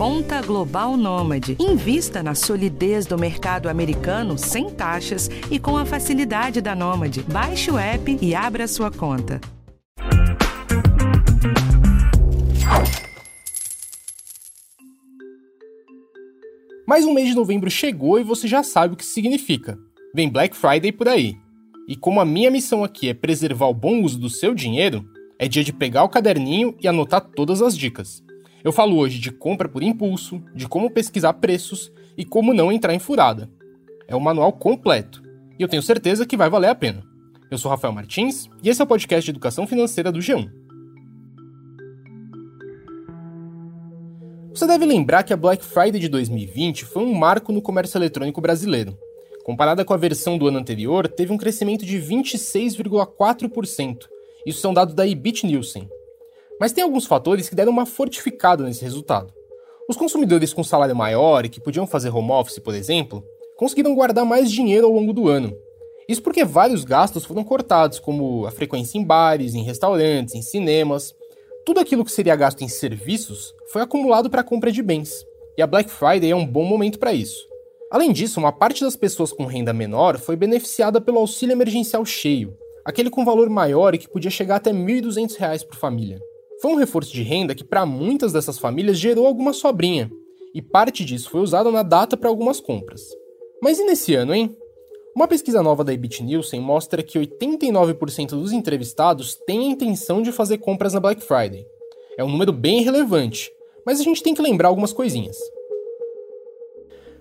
Conta Global Nômade. Invista na solidez do mercado americano sem taxas e com a facilidade da Nômade. Baixe o app e abra sua conta. Mais um mês de novembro chegou e você já sabe o que significa. Vem Black Friday por aí. E como a minha missão aqui é preservar o bom uso do seu dinheiro, é dia de pegar o caderninho e anotar todas as dicas. Eu falo hoje de compra por impulso, de como pesquisar preços e como não entrar em furada. É um manual completo e eu tenho certeza que vai valer a pena. Eu sou Rafael Martins e esse é o podcast de educação financeira do G1. Você deve lembrar que a Black Friday de 2020 foi um marco no comércio eletrônico brasileiro. Comparada com a versão do ano anterior, teve um crescimento de 26,4%. Isso são dados da Ibit Nielsen. Mas tem alguns fatores que deram uma fortificada nesse resultado. Os consumidores com salário maior e que podiam fazer home office, por exemplo, conseguiram guardar mais dinheiro ao longo do ano. Isso porque vários gastos foram cortados, como a frequência em bares, em restaurantes, em cinemas, tudo aquilo que seria gasto em serviços foi acumulado para a compra de bens, e a Black Friday é um bom momento para isso. Além disso, uma parte das pessoas com renda menor foi beneficiada pelo auxílio emergencial cheio, aquele com valor maior e que podia chegar até R$ 1.200 por família. Foi um reforço de renda que para muitas dessas famílias gerou alguma sobrinha, e parte disso foi usada na data para algumas compras. Mas e nesse ano, hein? Uma pesquisa nova da Ebit Nielsen mostra que 89% dos entrevistados têm a intenção de fazer compras na Black Friday. É um número bem relevante, mas a gente tem que lembrar algumas coisinhas.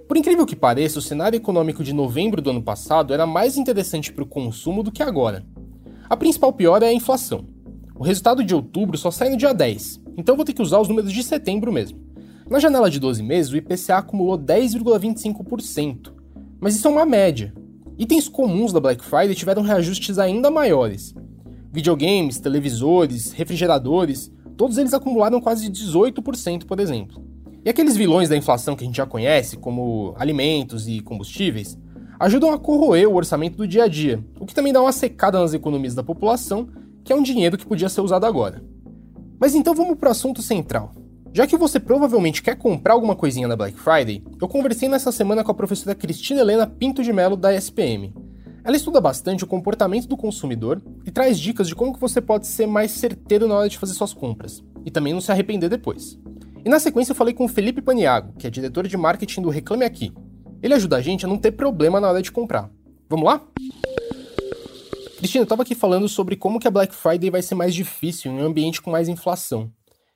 Por incrível que pareça, o cenário econômico de novembro do ano passado era mais interessante para o consumo do que agora. A principal pior é a inflação. O resultado de outubro só sai no dia 10, então vou ter que usar os números de setembro mesmo. Na janela de 12 meses, o IPCA acumulou 10,25%, mas isso é uma média, Itens comuns da Black Friday tiveram reajustes ainda maiores. Videogames, televisores, refrigeradores, todos eles acumularam quase 18%, por exemplo. E aqueles vilões da inflação que a gente já conhece, como alimentos e combustíveis, ajudam a corroer o orçamento do dia a dia, o que também dá uma secada nas economias da população, que é um dinheiro que podia ser usado agora. Mas então vamos para o assunto central. Já que você provavelmente quer comprar alguma coisinha na Black Friday, eu conversei nessa semana com a professora Cristina Helena Pinto de Mello da SPM. Ela estuda bastante o comportamento do consumidor e traz dicas de como que você pode ser mais certeiro na hora de fazer suas compras e também não se arrepender depois. E na sequência eu falei com o Felipe Paniago, que é diretor de marketing do Reclame Aqui. Ele ajuda a gente a não ter problema na hora de comprar. Vamos lá? Cristina, eu estava aqui falando sobre como que a Black Friday vai ser mais difícil em um ambiente com mais inflação.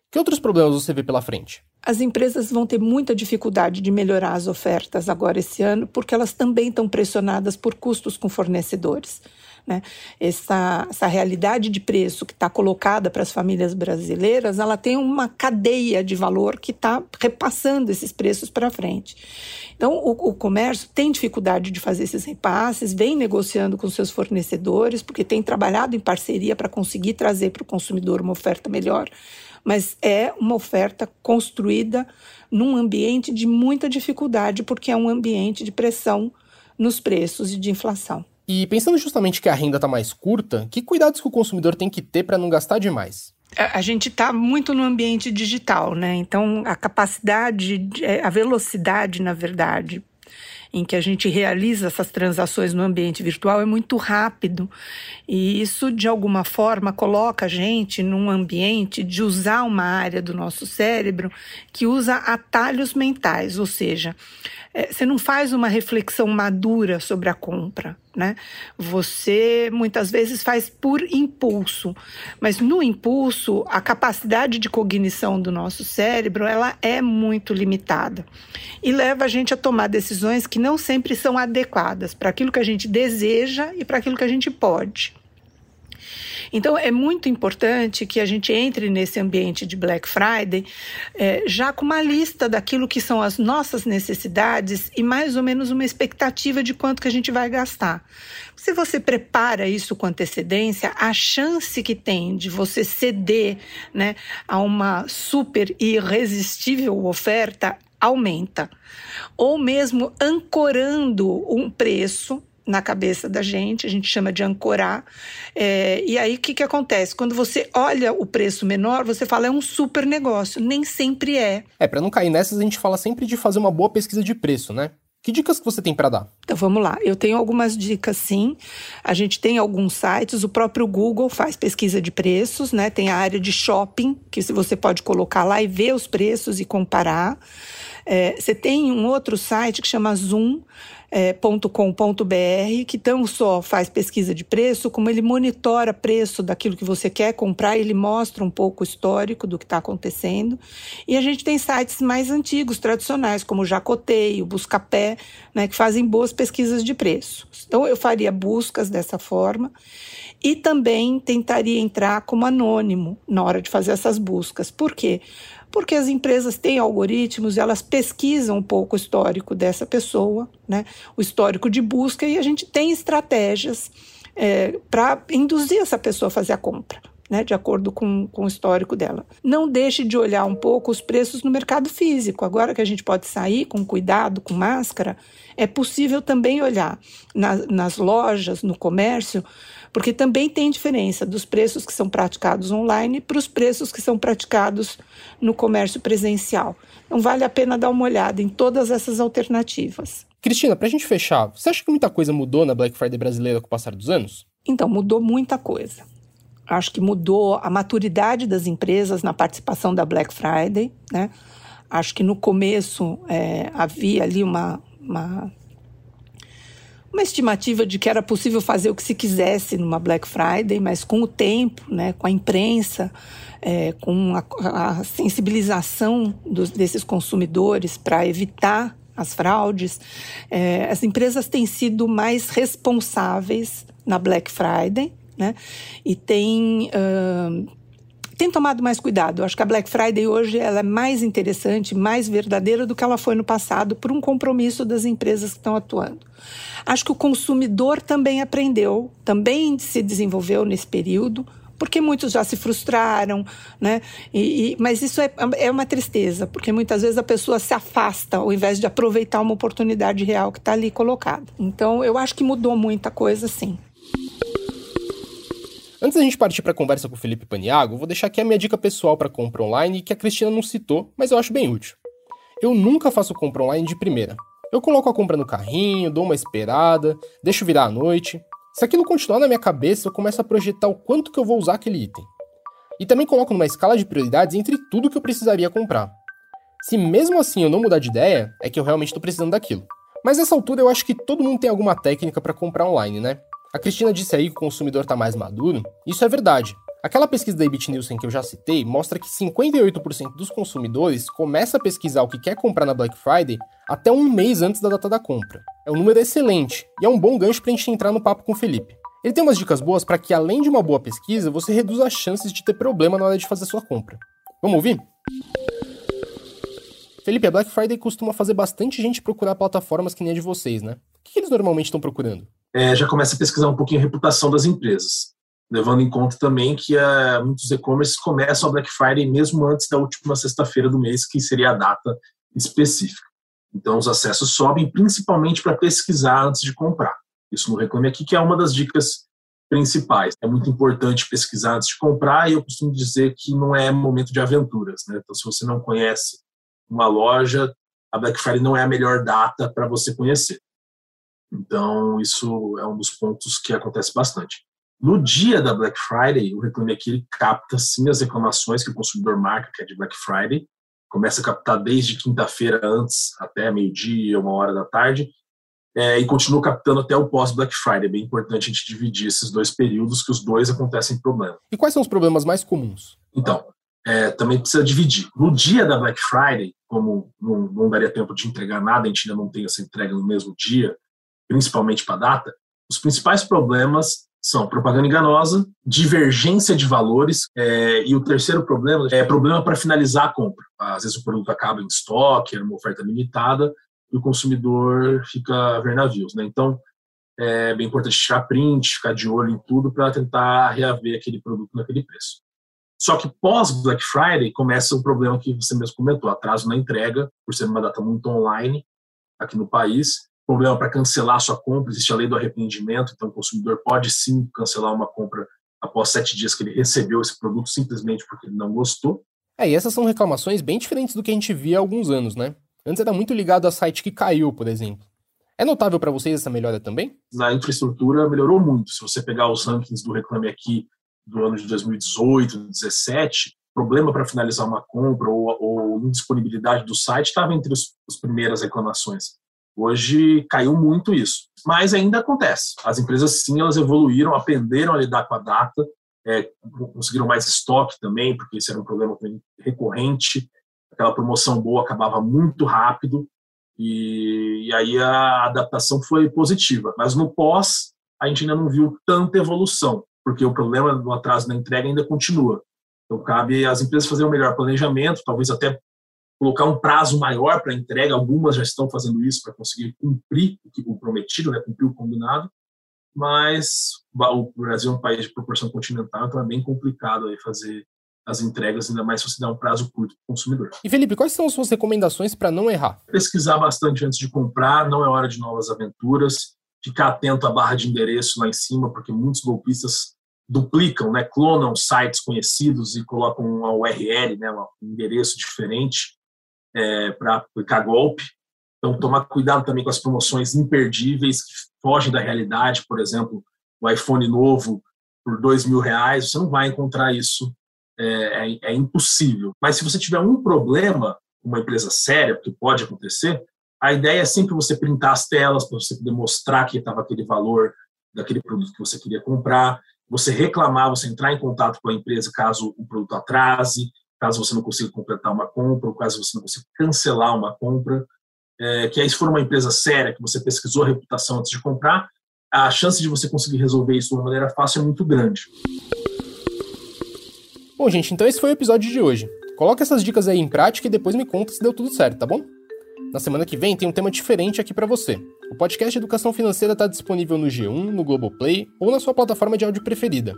Que outros problemas você vê pela frente? As empresas vão ter muita dificuldade de melhorar as ofertas agora esse ano, porque elas também estão pressionadas por custos com fornecedores. Né? Essa, essa realidade de preço que está colocada para as famílias brasileiras, ela tem uma cadeia de valor que está repassando esses preços para frente. Então, o, o, comércio tem dificuldade de fazer esses repasses, vem negociando com seus fornecedores, porque tem trabalhado em parceria para conseguir trazer para o consumidor uma oferta melhor mas é uma oferta construída num ambiente de muita dificuldade, porque é um ambiente de pressão nos preços e de inflação. E pensando justamente que a renda está mais curta, que cuidados que o consumidor tem que ter para não gastar demais? A gente está muito no ambiente digital, né? Então a capacidade, é, a velocidade, na verdade, em que a gente realiza essas transações no ambiente virtual é muito rápido. E isso, de alguma forma, coloca a gente num ambiente de usar uma área do nosso cérebro que usa atalhos mentais, ou seja, é, você não faz uma reflexão madura sobre a compra, né? Você muitas vezes faz por impulso, mas no impulso a capacidade de cognição do nosso cérebro ela é muito limitada e leva a gente a tomar decisões que não sempre são adequadas para aquilo que a gente deseja e para aquilo que a gente pode. Então, é muito importante que a gente entre nesse ambiente de Black Friday é, já com uma lista daquilo que são as nossas necessidades e mais ou menos uma expectativa de quanto que a gente vai gastar. Se você prepara isso com antecedência, a chance que tem de você ceder né, a uma super irresistível oferta aumenta. Ou mesmo ancorando um preço na cabeça da gente, a gente chama de ancorar. É, e aí o que, que acontece? Quando você olha o preço menor, você fala é um super negócio. Nem sempre é. É, para não cair nessas, a gente fala sempre de fazer uma boa pesquisa de preço, né? Que dicas que você tem para dar? Então vamos lá. Eu tenho algumas dicas sim. A gente tem alguns sites, o próprio Google faz pesquisa de preços, né? Tem a área de shopping, que você pode colocar lá e ver os preços e comparar. É, você tem um outro site que chama Zoom, é, que não só faz pesquisa de preço, como ele monitora preço daquilo que você quer comprar, ele mostra um pouco o histórico do que está acontecendo. E a gente tem sites mais antigos, tradicionais, como o Jacotei, o Buscapé, né, que fazem boas pesquisas de preço. Então eu faria buscas dessa forma e também tentaria entrar como anônimo na hora de fazer essas buscas. Por quê? porque as empresas têm algoritmos, elas pesquisam um pouco o histórico dessa pessoa, né? o histórico de busca, e a gente tem estratégias é, para induzir essa pessoa a fazer a compra. Né, de acordo com, com o histórico dela. Não deixe de olhar um pouco os preços no mercado físico. Agora que a gente pode sair com cuidado, com máscara, é possível também olhar na, nas lojas, no comércio, porque também tem diferença dos preços que são praticados online para os preços que são praticados no comércio presencial. Então, vale a pena dar uma olhada em todas essas alternativas. Cristina, para a gente fechar, você acha que muita coisa mudou na Black Friday brasileira com o passar dos anos? Então, mudou muita coisa. Acho que mudou a maturidade das empresas na participação da Black Friday, né? Acho que no começo é, havia ali uma, uma uma estimativa de que era possível fazer o que se quisesse numa Black Friday, mas com o tempo, né, com a imprensa, é, com a, a sensibilização dos, desses consumidores para evitar as fraudes, é, as empresas têm sido mais responsáveis na Black Friday, né, e têm uh, tem tomado mais cuidado. Acho que a Black Friday hoje ela é mais interessante, mais verdadeira do que ela foi no passado, por um compromisso das empresas que estão atuando. Acho que o consumidor também aprendeu, também se desenvolveu nesse período, porque muitos já se frustraram, né? E, e, mas isso é, é uma tristeza, porque muitas vezes a pessoa se afasta ao invés de aproveitar uma oportunidade real que está ali colocada. Então, eu acho que mudou muita coisa, sim. Antes da gente partir para a conversa com o Felipe Paniago, vou deixar aqui a minha dica pessoal para compra online que a Cristina não citou, mas eu acho bem útil. Eu nunca faço compra online de primeira. Eu coloco a compra no carrinho, dou uma esperada, deixo virar a noite. Se aquilo continuar na minha cabeça, eu começo a projetar o quanto que eu vou usar aquele item. E também coloco numa escala de prioridades entre tudo que eu precisaria comprar. Se mesmo assim eu não mudar de ideia, é que eu realmente estou precisando daquilo. Mas nessa altura eu acho que todo mundo tem alguma técnica para comprar online, né? A Cristina disse aí que o consumidor está mais maduro. Isso é verdade. Aquela pesquisa da Ebit Nielsen que eu já citei mostra que 58% dos consumidores começa a pesquisar o que quer comprar na Black Friday até um mês antes da data da compra. É um número excelente e é um bom gancho para a gente entrar no papo com o Felipe. Ele tem umas dicas boas para que, além de uma boa pesquisa, você reduza as chances de ter problema na hora de fazer sua compra. Vamos ouvir? Felipe, a Black Friday costuma fazer bastante gente procurar plataformas que nem a de vocês, né? O que eles normalmente estão procurando? É, já começa a pesquisar um pouquinho a reputação das empresas levando em conta também que uh, muitos e-commerce começam a Black Friday mesmo antes da última sexta-feira do mês, que seria a data específica. Então, os acessos sobem principalmente para pesquisar antes de comprar. Isso no Reclame Aqui, que é uma das dicas principais. É muito importante pesquisar antes de comprar e eu costumo dizer que não é momento de aventuras. Né? Então, se você não conhece uma loja, a Black Friday não é a melhor data para você conhecer. Então, isso é um dos pontos que acontece bastante. No dia da Black Friday, o Reclame Aqui ele capta sim as reclamações que o consumidor marca, que é de Black Friday. Começa a captar desde quinta-feira antes até meio-dia, uma hora da tarde, é, e continua captando até o pós-Black Friday. É bem importante a gente dividir esses dois períodos, que os dois acontecem problemas. E quais são os problemas mais comuns? Então, é, também precisa dividir. No dia da Black Friday, como não, não daria tempo de entregar nada, a gente ainda não tem essa entrega no mesmo dia, principalmente para a data, os principais problemas são propaganda enganosa, divergência de valores é, e o terceiro problema é problema para finalizar a compra. Às vezes o produto acaba em estoque, é uma oferta limitada e o consumidor fica a ver navios. Né? Então, é bem importante tirar print, ficar de olho em tudo para tentar reaver aquele produto naquele preço. Só que pós Black Friday começa o problema que você mesmo comentou, atraso na entrega, por ser uma data muito online aqui no país, problema para cancelar sua compra, existe a lei do arrependimento, então o consumidor pode sim cancelar uma compra após sete dias que ele recebeu esse produto simplesmente porque ele não gostou. É, e essas são reclamações bem diferentes do que a gente via há alguns anos, né? Antes era muito ligado a site que caiu, por exemplo. É notável para vocês essa melhora também? Na infraestrutura melhorou muito. Se você pegar os rankings do Reclame Aqui do ano de 2018, 2017, problema para finalizar uma compra ou, ou indisponibilidade do site estava entre as primeiras reclamações. Hoje caiu muito isso, mas ainda acontece. As empresas sim, elas evoluíram, aprenderam a lidar com a data, é, conseguiram mais estoque também, porque esse era um problema recorrente. Aquela promoção boa acabava muito rápido e, e aí a adaptação foi positiva. Mas no pós, a gente ainda não viu tanta evolução, porque o problema do atraso na entrega ainda continua. Então, cabe às empresas fazerem um melhor planejamento, talvez até colocar um prazo maior para entrega. Algumas já estão fazendo isso para conseguir cumprir o prometido, né, cumprir o combinado. Mas o Brasil é um país de proporção continental, então é bem complicado aí fazer as entregas, ainda mais se você dá um prazo curto para o consumidor. E Felipe, quais são as suas recomendações para não errar? Pesquisar bastante antes de comprar, não é hora de novas aventuras. Ficar atento à barra de endereço lá em cima, porque muitos golpistas duplicam, né, clonam sites conhecidos e colocam uma URL, né, um endereço diferente é, para aplicar golpe. Então, tomar cuidado também com as promoções imperdíveis que fogem da realidade. Por exemplo, o iPhone novo por dois mil reais, você não vai encontrar isso, é, é, é impossível. Mas se você tiver um problema, uma empresa séria, que pode acontecer, a ideia é sempre você printar as telas para você poder mostrar que estava aquele valor daquele produto que você queria comprar, você reclamar, você entrar em contato com a empresa caso o produto atrase, caso você não consiga completar uma compra, ou caso você não consiga cancelar uma compra. É, que aí, se for uma empresa séria, que você pesquisou a reputação antes de comprar, a chance de você conseguir resolver isso de uma maneira fácil é muito grande. Bom, gente, então esse foi o episódio de hoje. Coloque essas dicas aí em prática e depois me conta se deu tudo certo, tá bom? Na semana que vem tem um tema diferente aqui para você. O podcast Educação Financeira está disponível no G1, no Globoplay ou na sua plataforma de áudio preferida.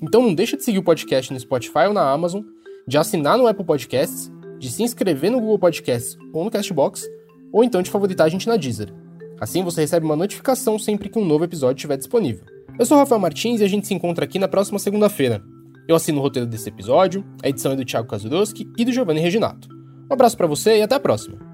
Então não deixa de seguir o podcast no Spotify ou na Amazon, de assinar no Apple Podcasts, de se inscrever no Google Podcasts ou no Castbox, ou então de favoritar a gente na Deezer. Assim você recebe uma notificação sempre que um novo episódio estiver disponível. Eu sou o Rafael Martins e a gente se encontra aqui na próxima segunda-feira. Eu assino o roteiro desse episódio, a edição é do Thiago Kazudowski e do Giovanni Reginato. Um abraço para você e até a próxima!